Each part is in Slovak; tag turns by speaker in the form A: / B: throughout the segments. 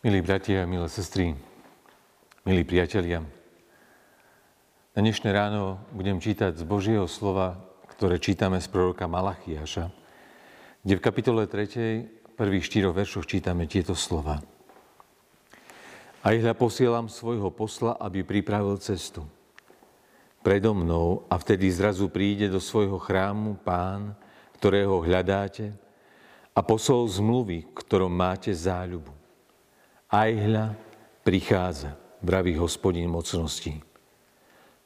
A: Milí bratia a milé sestry, milí priatelia, na dnešné ráno budem čítať z Božieho slova, ktoré čítame z proroka Malachiaša, kde v kapitole 3. prvých štyroch veršoch čítame tieto slova. Aj hľa posielam svojho posla, aby pripravil cestu. Predo mnou a vtedy zrazu príde do svojho chrámu pán, ktorého hľadáte, a posol zmluvy, ktorom máte záľubu. Aj hľa prichádza, vraví hospodin mocností.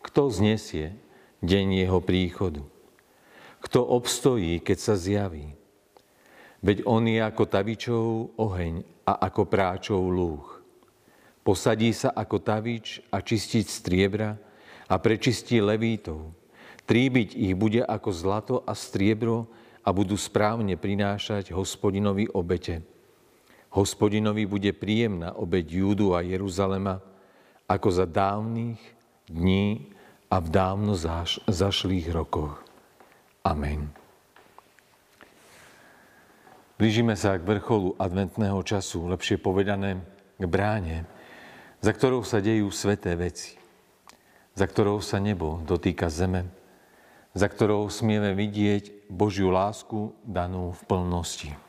A: Kto znesie deň jeho príchodu? Kto obstojí, keď sa zjaví? Veď on je ako tavičov oheň a ako práčov lúh. Posadí sa ako tavič a čistiť striebra a prečistí levítov. Tríbiť ich bude ako zlato a striebro a budú správne prinášať hospodinovi obete Hospodinovi bude príjemná obeď Júdu a Jeruzalema, ako za dávnych dní a v dávno zaš- zašlých rokoch. Amen. Blížime sa k vrcholu adventného času, lepšie povedané k bráne, za ktorou sa dejú sveté veci, za ktorou sa nebo dotýka zeme, za ktorou smieme vidieť Božiu lásku danú v plnosti.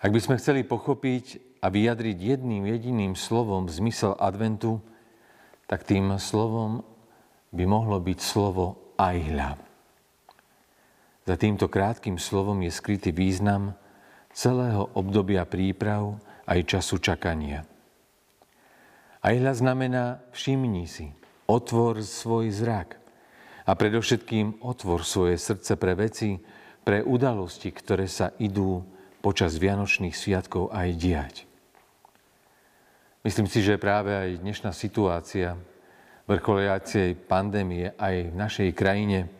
A: Ak by sme chceli pochopiť a vyjadriť jedným jediným slovom zmysel adventu, tak tým slovom by mohlo byť slovo aj hľa. Za týmto krátkým slovom je skrytý význam celého obdobia príprav aj času čakania. Aj hľa znamená všimni si, otvor svoj zrak a predovšetkým otvor svoje srdce pre veci, pre udalosti, ktoré sa idú počas Vianočných sviatkov aj diať. Myslím si, že práve aj dnešná situácia vrcholiacej pandémie aj v našej krajine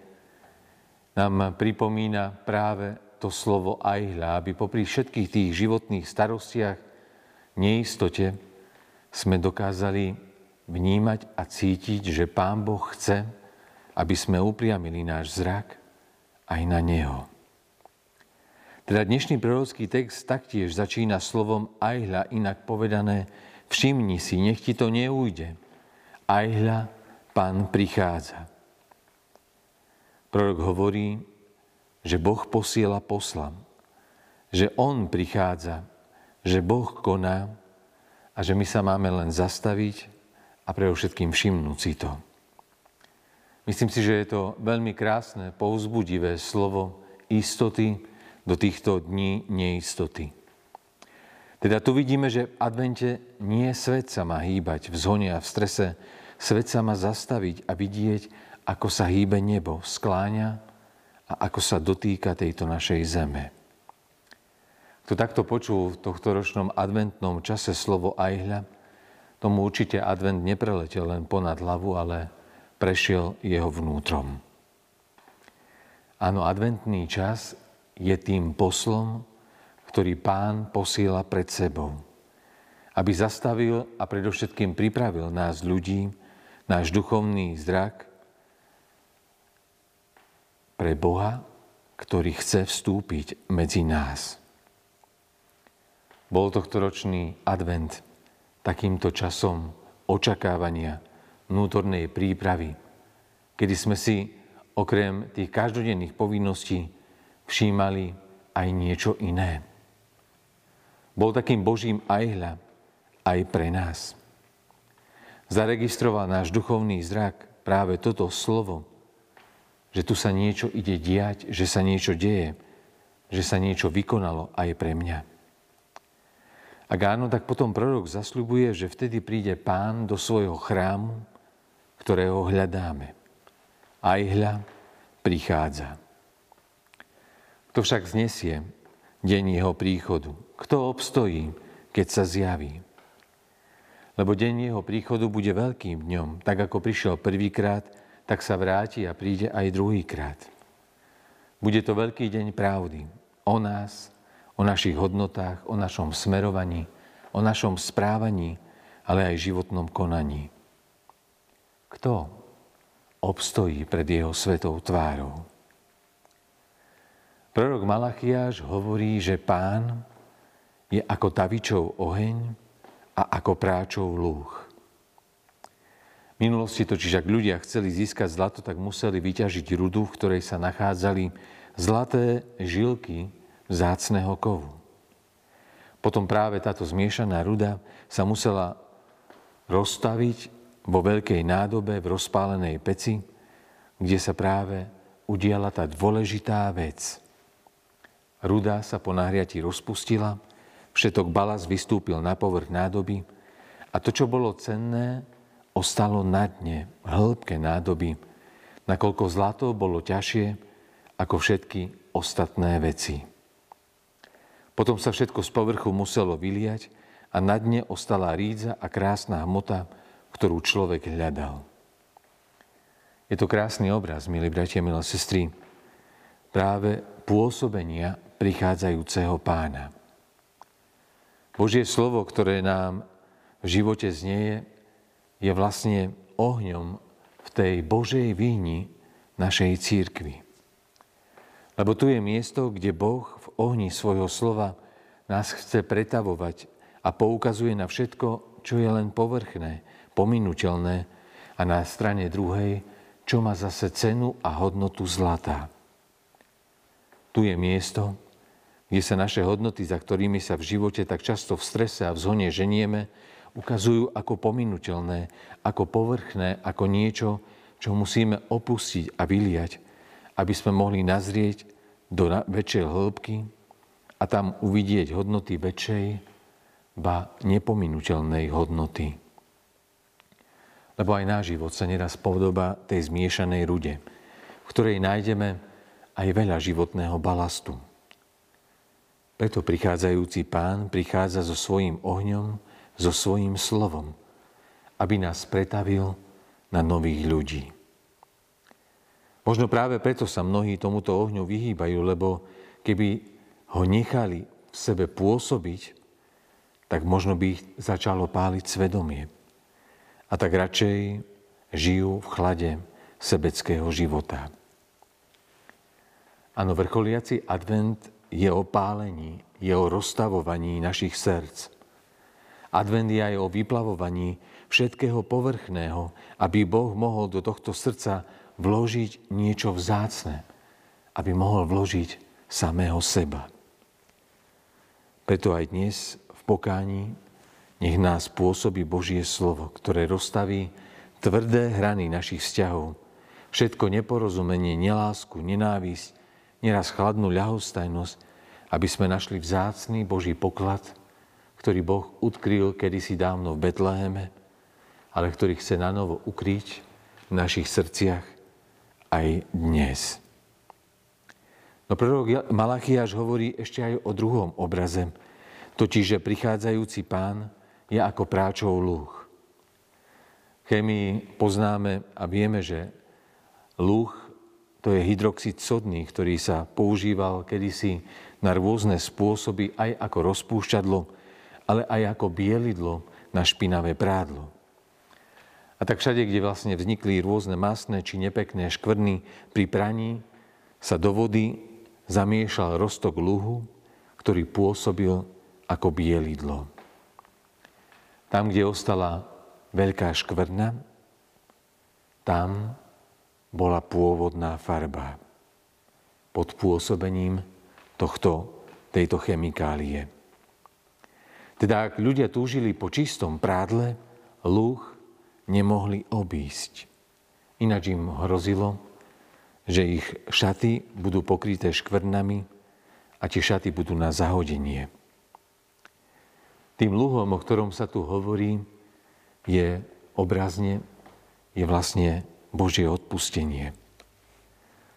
A: nám pripomína práve to slovo hľa, aby popri všetkých tých životných starostiach, neistote, sme dokázali vnímať a cítiť, že Pán Boh chce, aby sme upriamili náš zrak aj na Neho. Teda dnešný prorocký text taktiež začína slovom ajhľa, inak povedané, všimni si, nech ti to neújde. Ajhľa, pán prichádza. Prorok hovorí, že Boh posiela poslam, že On prichádza, že Boh koná a že my sa máme len zastaviť a pre všetkým všimnúť si to. Myslím si, že je to veľmi krásne, pouzbudivé slovo istoty, do týchto dní neistoty. Teda tu vidíme, že v advente nie svet sa má hýbať v zhone a v strese. Svet sa má zastaviť a vidieť, ako sa hýbe nebo, skláňa a ako sa dotýka tejto našej zeme. Kto takto počul v tohto ročnom adventnom čase slovo ajhľa, tomu určite advent nepreletel len ponad hlavu, ale prešiel jeho vnútrom. Áno, adventný čas je tým poslom, ktorý pán posiela pred sebou. Aby zastavil a predovšetkým pripravil nás ľudí, náš duchovný zrak pre Boha, ktorý chce vstúpiť medzi nás. Bol tohto ročný advent takýmto časom očakávania, vnútornej prípravy, kedy sme si okrem tých každodenných povinností všímali aj niečo iné. Bol takým Božím ajhľa aj pre nás. Zaregistroval náš duchovný zrak práve toto slovo, že tu sa niečo ide diať, že sa niečo deje, že sa niečo vykonalo aj pre mňa. Ak áno, tak potom prorok zasľubuje, že vtedy príde pán do svojho chrámu, ktorého hľadáme. Aj hľa prichádza. Kto však znesie deň jeho príchodu? Kto obstojí, keď sa zjaví? Lebo deň jeho príchodu bude veľkým dňom. Tak ako prišiel prvýkrát, tak sa vráti a príde aj druhýkrát. Bude to veľký deň pravdy o nás, o našich hodnotách, o našom smerovaní, o našom správaní, ale aj životnom konaní. Kto obstojí pred jeho svetou tvárou? Prorok Malachiáš hovorí, že pán je ako tavičov oheň a ako práčov lúch. V minulosti totiž, ak ľudia chceli získať zlato, tak museli vyťažiť rudu, v ktorej sa nachádzali zlaté žilky vzácného kovu. Potom práve táto zmiešaná ruda sa musela rozstaviť vo veľkej nádobe v rozpálenej peci, kde sa práve udiala tá dôležitá vec. Ruda sa po nahriati rozpustila, všetok balas vystúpil na povrch nádoby a to, čo bolo cenné, ostalo na dne, hĺbke nádoby, nakoľko zlato bolo ťažšie ako všetky ostatné veci. Potom sa všetko z povrchu muselo vyliať a na dne ostala rídza a krásna hmota, ktorú človek hľadal. Je to krásny obraz, milí bratia, milé sestry, práve pôsobenia prichádzajúceho pána. Božie slovo, ktoré nám v živote znieje, je vlastne ohňom v tej Božej výni našej církvy. Lebo tu je miesto, kde Boh v ohni svojho slova nás chce pretavovať a poukazuje na všetko, čo je len povrchné, pominuteľné a na strane druhej, čo má zase cenu a hodnotu zlata. Tu je miesto, kde sa naše hodnoty, za ktorými sa v živote tak často v strese a v zhone ženieme, ukazujú ako pominuteľné, ako povrchné, ako niečo, čo musíme opustiť a vyliať, aby sme mohli nazrieť do väčšej hĺbky a tam uvidieť hodnoty väčšej, ba nepominuteľnej hodnoty. Lebo aj náš život sa neraz podoba tej zmiešanej rude, v ktorej nájdeme aj veľa životného balastu. Preto prichádzajúci pán prichádza so svojím ohňom, so svojím slovom, aby nás pretavil na nových ľudí. Možno práve preto sa mnohí tomuto ohňu vyhýbajú, lebo keby ho nechali v sebe pôsobiť, tak možno by ich začalo páliť svedomie. A tak radšej žijú v chlade sebeckého života. Áno, vrcholiaci advent je o pálení, je o rozstavovaní našich srdc. Advent je aj o vyplavovaní všetkého povrchného, aby Boh mohol do tohto srdca vložiť niečo vzácne, aby mohol vložiť samého seba. Preto aj dnes v pokání nech nás pôsobí Božie slovo, ktoré rozstaví tvrdé hrany našich vzťahov, všetko neporozumenie, nelásku, nenávisť, neraz chladnú ľahostajnosť, aby sme našli vzácný Boží poklad – ktorý Boh utkryl kedysi dávno v Betleheme, ale ktorý chce na novo ukryť v našich srdciach aj dnes. No prorok Malachiaš hovorí ešte aj o druhom obraze, totiž, že prichádzajúci pán je ako práčov lúh. V chemii poznáme a vieme, že lúh to je hydroxid sodný, ktorý sa používal kedysi na rôzne spôsoby aj ako rozpúšťadlo, ale aj ako bielidlo na špinavé prádlo. A tak všade, kde vlastne vznikli rôzne masné či nepekné škvrny, pri praní sa do vody zamiešal rostok luhu, ktorý pôsobil ako bielidlo. Tam, kde ostala veľká škvrna, tam bola pôvodná farba pod pôsobením tohto, tejto chemikálie. Teda ak ľudia túžili po čistom prádle, lúh nemohli obísť. Ináč im hrozilo, že ich šaty budú pokryté škvrnami a tie šaty budú na zahodenie. Tým luhom, o ktorom sa tu hovorí, je obrazne, je vlastne Božie odpustenie.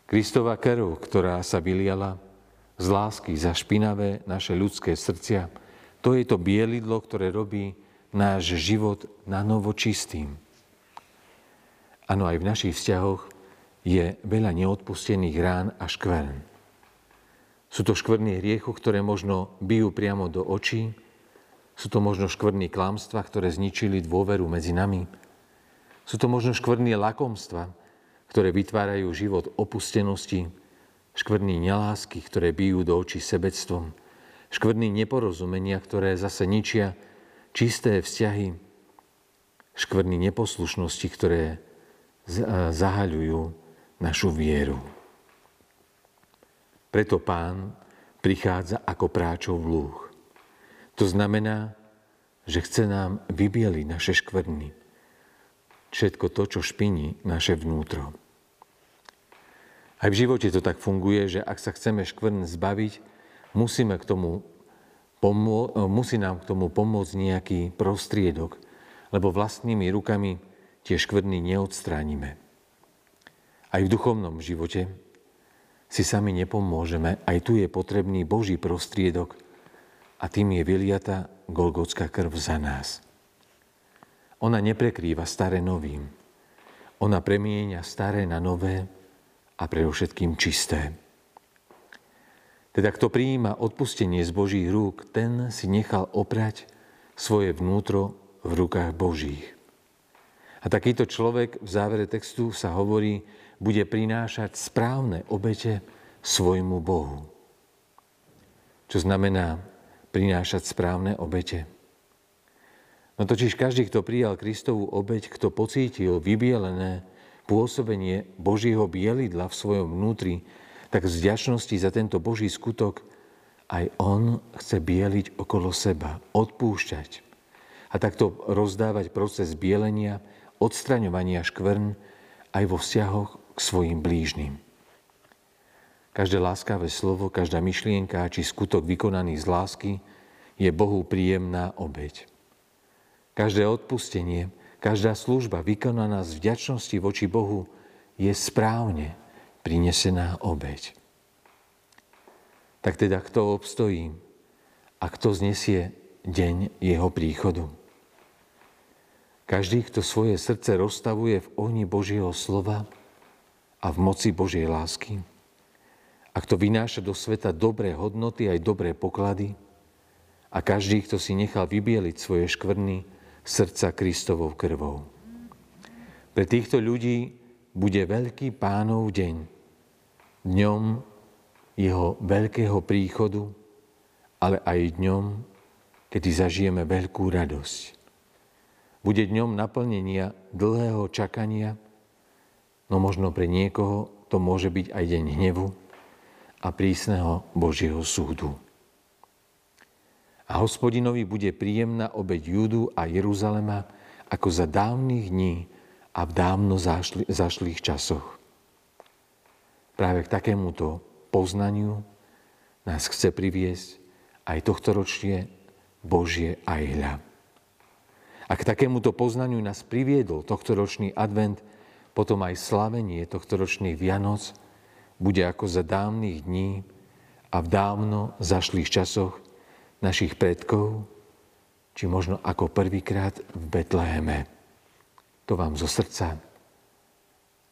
A: Kristova krv, ktorá sa vyliala z lásky za špinavé naše ľudské srdcia, to je to bielidlo, ktoré robí náš život na novo čistým. Áno, aj v našich vzťahoch je veľa neodpustených rán a škvrn. Sú to škvrny hriechu, ktoré možno bijú priamo do očí, sú to možno škvrny klamstva, ktoré zničili dôveru medzi nami. Sú to možno škvrny lakomstva, ktoré vytvárajú život opustenosti, škvrny nelásky, ktoré bijú do očí sebectvom, škvrny neporozumenia, ktoré zase ničia čisté vzťahy, škvrny neposlušnosti, ktoré zahaľujú našu vieru. Preto pán prichádza ako práčov lúh. To znamená, že chce nám vybieliť naše škvrny. Všetko to, čo špiní naše vnútro. Aj v živote to tak funguje, že ak sa chceme škvrn zbaviť, musíme k tomu pomô- musí nám k tomu pomôcť nejaký prostriedok, lebo vlastnými rukami tie škvrny neodstránime. Aj v duchovnom živote si sami nepomôžeme, aj tu je potrebný Boží prostriedok a tým je vyliata Golgotská krv za nás. Ona neprekrýva staré novým. Ona premieňa staré na nové, a predovšetkým čisté. Teda kto prijíma odpustenie z Božích rúk, ten si nechal oprať svoje vnútro v rukách Božích. A takýto človek v závere textu sa hovorí, bude prinášať správne obete svojmu Bohu. Čo znamená prinášať správne obete? No totiž každý, kto prijal Kristovú obeť, kto pocítil vybielené pôsobenie Božieho bielidla v svojom vnútri, tak z vďačnosti za tento Boží skutok aj On chce bieliť okolo seba, odpúšťať a takto rozdávať proces bielenia, odstraňovania škvrn aj vo vzťahoch k svojim blížnym. Každé láskavé slovo, každá myšlienka či skutok vykonaný z lásky je Bohu príjemná obeď. Každé odpustenie, Každá služba vykonaná z vďačnosti voči Bohu je správne prinesená obeď. Tak teda kto obstojí a kto znesie deň jeho príchodu? Každý, kto svoje srdce rozstavuje v ohni Božieho slova a v moci Božej lásky, a kto vynáša do sveta dobré hodnoty aj dobré poklady, a každý, kto si nechal vybieliť svoje škvrny, srdca Kristovou krvou. Pre týchto ľudí bude veľký pánov deň, dňom jeho veľkého príchodu, ale aj dňom, kedy zažijeme veľkú radosť. Bude dňom naplnenia dlhého čakania, no možno pre niekoho to môže byť aj deň hnevu a prísneho Božieho súdu. A hospodinovi bude príjemná obeď Júdu a Jeruzalema ako za dávnych dní a v dávno zašli, zašlých časoch. Práve k takémuto poznaniu nás chce priviesť aj tohto ročie Božie ajhľa. A k takémuto poznaniu nás priviedol tohto ročný advent, potom aj slavenie tohto ročných Vianoc bude ako za dávnych dní a v dávno zašlých časoch našich predkov, či možno ako prvýkrát v Betleheme. To vám zo srdca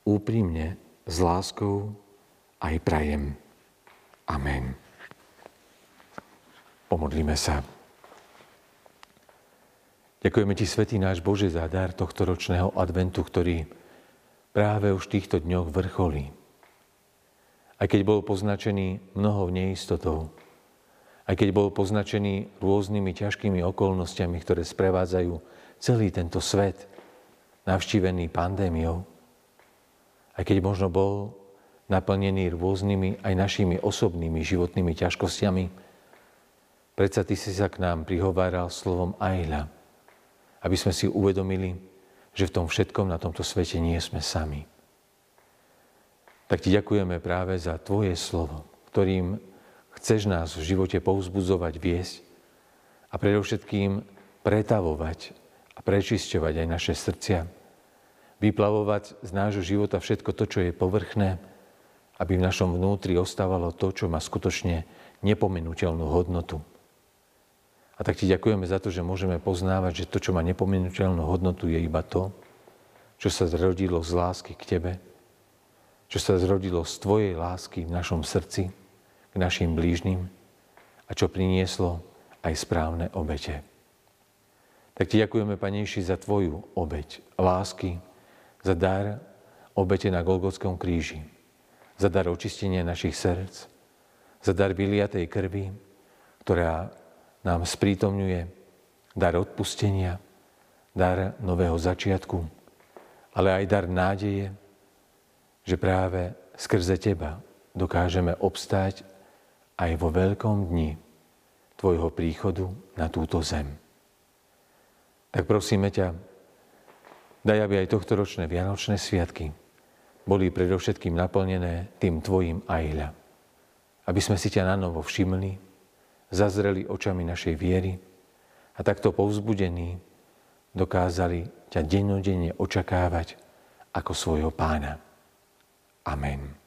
A: úprimne, s láskou aj prajem. Amen. Pomodlíme sa. Ďakujeme Ti, Svetý náš Bože, za dar tohto ročného adventu, ktorý práve už v týchto dňoch vrcholí. Aj keď bol poznačený mnohou neistotou, aj keď bol poznačený rôznymi ťažkými okolnostiami, ktoré sprevádzajú celý tento svet, navštívený pandémiou, aj keď možno bol naplnený rôznymi aj našimi osobnými životnými ťažkosťami, predsa Ty si sa k nám prihováral slovom Ajla, aby sme si uvedomili, že v tom všetkom na tomto svete nie sme sami. Tak Ti ďakujeme práve za Tvoje slovo, ktorým Chceš nás v živote povzbudzovať, viesť a predovšetkým pretavovať a prečisťovať aj naše srdcia. Vyplavovať z nášho života všetko to, čo je povrchné, aby v našom vnútri ostávalo to, čo má skutočne nepomenuteľnú hodnotu. A tak ti ďakujeme za to, že môžeme poznávať, že to, čo má nepomenuteľnú hodnotu, je iba to, čo sa zrodilo z lásky k Tebe, čo sa zrodilo z Tvojej lásky v našom srdci, k našim blížnym a čo prinieslo aj správne obete. Tak ti ďakujeme, Panejši, za Tvoju obeť lásky, za dar obete na Golgotskom kríži, za dar očistenia našich srdc, za dar vyliatej krvi, ktorá nám sprítomňuje dar odpustenia, dar nového začiatku, ale aj dar nádeje, že práve skrze Teba dokážeme obstáť aj vo veľkom dni Tvojho príchodu na túto zem. Tak prosíme ťa, daj, aby aj tohto ročné Vianočné sviatky boli predovšetkým naplnené tým Tvojim ajľa. Aby sme si ťa na novo všimli, zazreli očami našej viery a takto povzbudení dokázali ťa dennodenne očakávať ako svojho pána. Amen.